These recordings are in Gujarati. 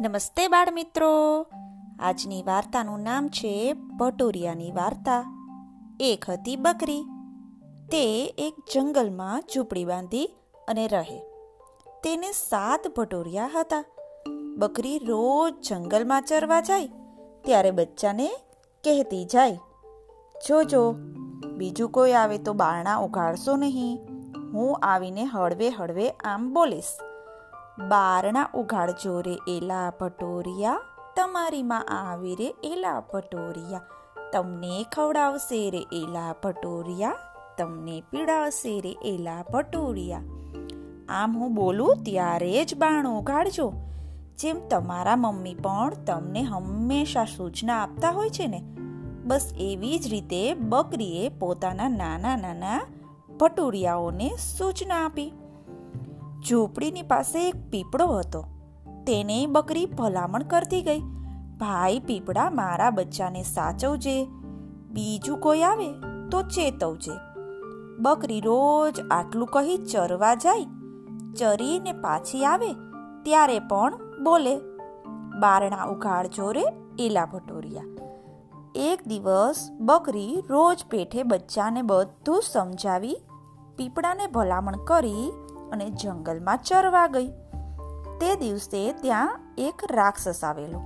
નમસ્તે બાળ મિત્રો આજની વાર્તાનું નામ છે ભટોરિયાની વાર્તા. એક હતી બકરી. તે એક જંગલમાં ઝૂંપડી બાંધી અને રહે. તેને સાત ભટોરિયા હતા. બકરી રોજ જંગલમાં ચરવા જાય, ત્યારે બચ્ચાને કહેતી જાય, જોજો, બીજું કોઈ આવે તો બારણા ઉઘાડશો નહીં. હું આવીને હળવે હળવે આમ બોલીશ. બારણા ઉઘાડજો રે એલા પટોરિયા તમારી માં આવી રે એલા પટોરિયા તમને ખવડાવશે રે એલા પટોરિયા તમને પીડાવશે રે એલા પટોરિયા આમ હું બોલું ત્યારે જ બાણું ઉઘાડજો. જેમ તમારા મમ્મી પણ તમને હંમેશા સૂચના આપતા હોય છે ને, બસ એવી જ રીતે બકરીએ પોતાના નાના નાના ભટુરિયાઓને સૂચના આપી. ઝૂંપડીની પાસે એક પીપળો હતો. તેને બકરી ભલામણ કરતી ગઈ. ભાઈ, પીપળા મારા બચ્ચાને સાચવજે. બીજું કોઈ આવે તો ચેતવજે. બકરી રોજ આટલું કહી ચરવા જાય. ચરીને પાછી આવે ત્યારે પણ બોલે, બારણા ઉઘાડ જોરે એલા ભટોરિયા. એક દિવસ બકરી રોજ પેઠે બચ્ચાને બધું સમજાવી પીપળાને ભલામણ કરી અને જંગલમાં ચરવા ગઈ. તે દિવસે ત્યાં એક રાક્ષસ આવેલો.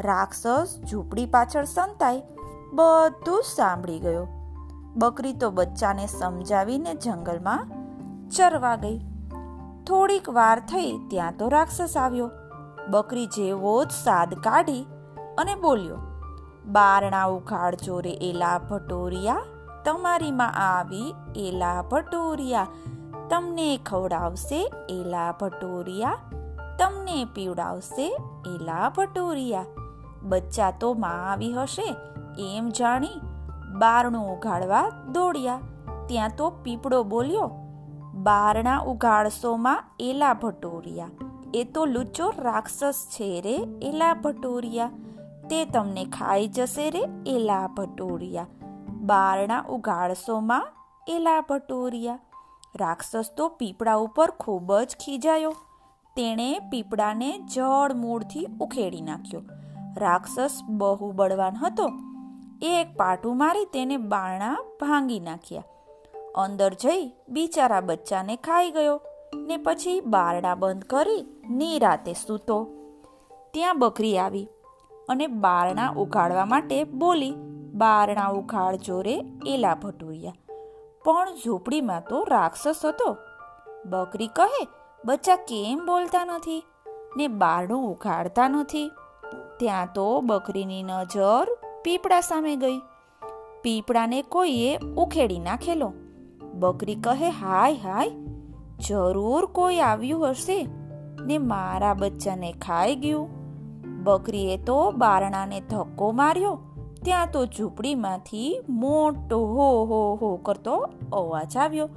રાક્ષસ ઝૂંપડી પાછળ સંતાઈ, બધું સાંભળી ગયો. બકરી તો બચ્ચાને સમજાવીને જંગલમાં ચરવા ગઈ. થોડીક વાર થઈ ત્યાં તો રાક્ષસ આવ્યો. બકરી જેવો જ સાદ કાઢી અને બોલ્યો, બારણા ઉખાડજો રે એલા ભટોરિયા, તમારીમાં આવી એલા ભટોરિયા તમને ખવડાવશે એલા ભટોરિયા, તમને પીવડાવશે એલા ભટોરિયા. બચ્ચા તો માં આવી હશે, એમ જાણી બારણું ઉઘાડવા દોડ્યા. ત્યાં તો પીપળો બોલ્યો, બારણા ઉઘાડશોમાં એલા ભટોરિયા. એ તો લુચ્ચો રાક્ષસ છે રે એલા ભટોરિયા. તે તમને ખાઈ જશે રે એલા ભટોરિયા. બારણા ઉઘાડશોમાં એલા ભટોરિયા. રાક્ષસ તો પીપળા ઉપર ખૂબ જ ખીજાયો. તેણે પીપળાને જળ મૂળથી ઉખેડી નાખ્યો. રાક્ષસ બહુ બળવાન હતો. એક પાટું મારી તેને બારણા ભાંગી નાખ્યા. અંદર જઈ બિચારા બચ્ચાને ખાઈ ગયો ને પછી બારણા બંધ કરી નિરાતે સૂતો. ત્યાં બકરી આવી અને બારણા ઉઘાડવા માટે બોલી, બારણા ઉઘાડ જોરે એલા ભટુરિયા. પણ ઝૂંપડીમાં તો રાક્ષસ હતો. બકરી કહે, બચ્ચા કેમ બોલતા નથી? ને બારણું ઉઘાડતા નથી? ત્યાં તો બકરીની નજર પીપળા સામે ગઈ. પીપળાને કોઈએ ઉખેડી નાખેલો. બકરી કહે, હાય હાય, જરૂર કોઈ આવ્યું હશે? ને મારા બચ્ચાને ખાઈ ગયું. બકરીએ તો બારણાને ધક્કો માર્યો. ત્યાં તો ઝૂંપડીમાંથી મોટો હો હો હો કરતો અવાજ આવ્યો.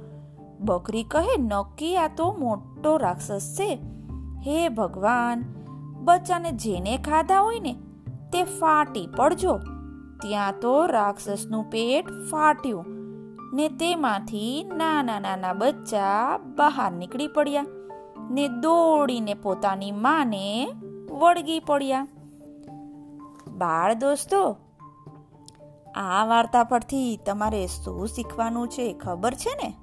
બકરી કહે, નક્કી આ તો મોટો રાક્ષસ છે. હે ભગવાન, બચ્ચાને જેને ખાધા હોય ને, તે ફાટી પડજો. ત્યાં તો રાક્ષસનું પેટ ફાટ્યું ને તેમાંથી નાના નાના બચ્ચા બહાર નીકળી પડ્યા ને દોડીને પોતાની માને વળગી પડ્યા. બાળ દોસ્તો આ વાર્તા પરથી તમારે શું શીખવાનું છે ખબર છે ને?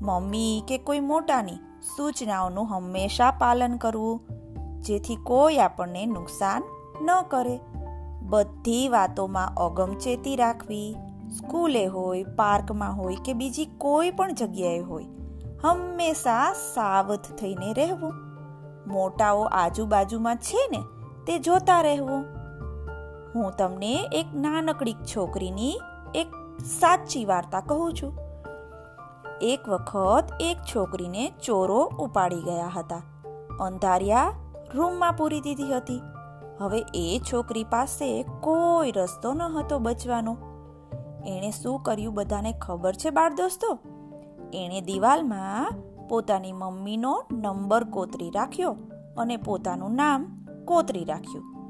મમ્મી કે કોઈ મોટાની સૂચનાઓનું હંમેશા પાલન કરવું, જેથી કોઈ આપણને નુકસાન ન કરે. બધી વાતોમાં અગમચેતી રાખવી, સ્કૂલે હોય, પાર્કમાં હોય કે બીજી કોઈ પણ જગ્યાએ હોય, હંમેશા સાવધ થઈને રહેવું. મોટાઓ આજુબાજુમાં છે ને, તે જોતા રહેવું. હું તમને એક નાનકડી છોકરીની એક સાચી વાર્તા કહું છું. એક વખત એક છોકરીને ચોરો ઉપાડી ગયા હતા. અંધારિયા રૂમમાં પૂરી દીધી હતી. હવે એ છોકરી પાસે કોઈ રસ્તો ન હતો બચવાનો. એણે શું કર્યું બધાને ખબર છે બાળ દોસ્તો? એણે દિવાલમાં પોતાની મમ્મીનો નંબર કોતરી રાખ્યો અને પોતાનું નામ કોતરી રાખ્યું.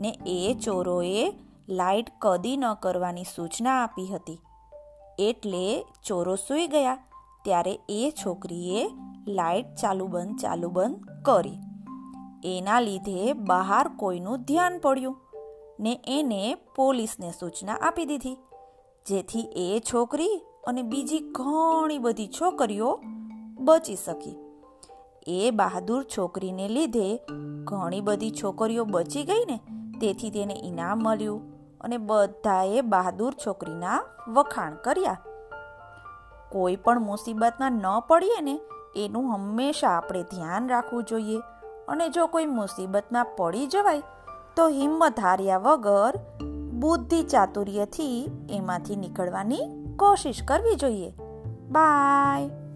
ને એ ચોરોએ લાઈટ કદી ન કરવાની સૂચના આપી હતી. એટલે ચોરો સૂઈ ગયા. ત્યારે એ છોકરીએ લાઇટ ચાલુ બંધ ચાલુ બંધ કરી. એના લીધે બહાર કોઈનું ધ્યાન પડ્યું ને એને પોલીસને સૂચના આપી દીધી. જેથી એ છોકરી અને બીજી ઘણી બધી છોકરીઓ બચી શકી. એ બહાદુર છોકરીને લીધે ઘણી બધી છોકરીઓ બચી ગઈ ને તેથી તેને ઇનામ મળ્યું અને બધાએ બહાદુર છોકરીના વખાણ કર્યા. કોઈ પણ મુસીબતમાં ન પડીએ ને, એનું હંમેશા આપણે ધ્યાન રાખવું જોઈએ. અને જો કોઈ મુસીબતમાં પડી જવાય, તો હિંમત હાર્યા વગર બુદ્ધિ ચાતુર્યથી એમાંથી નીકળવાની કોશિશ કરવી જોઈએ. બાય.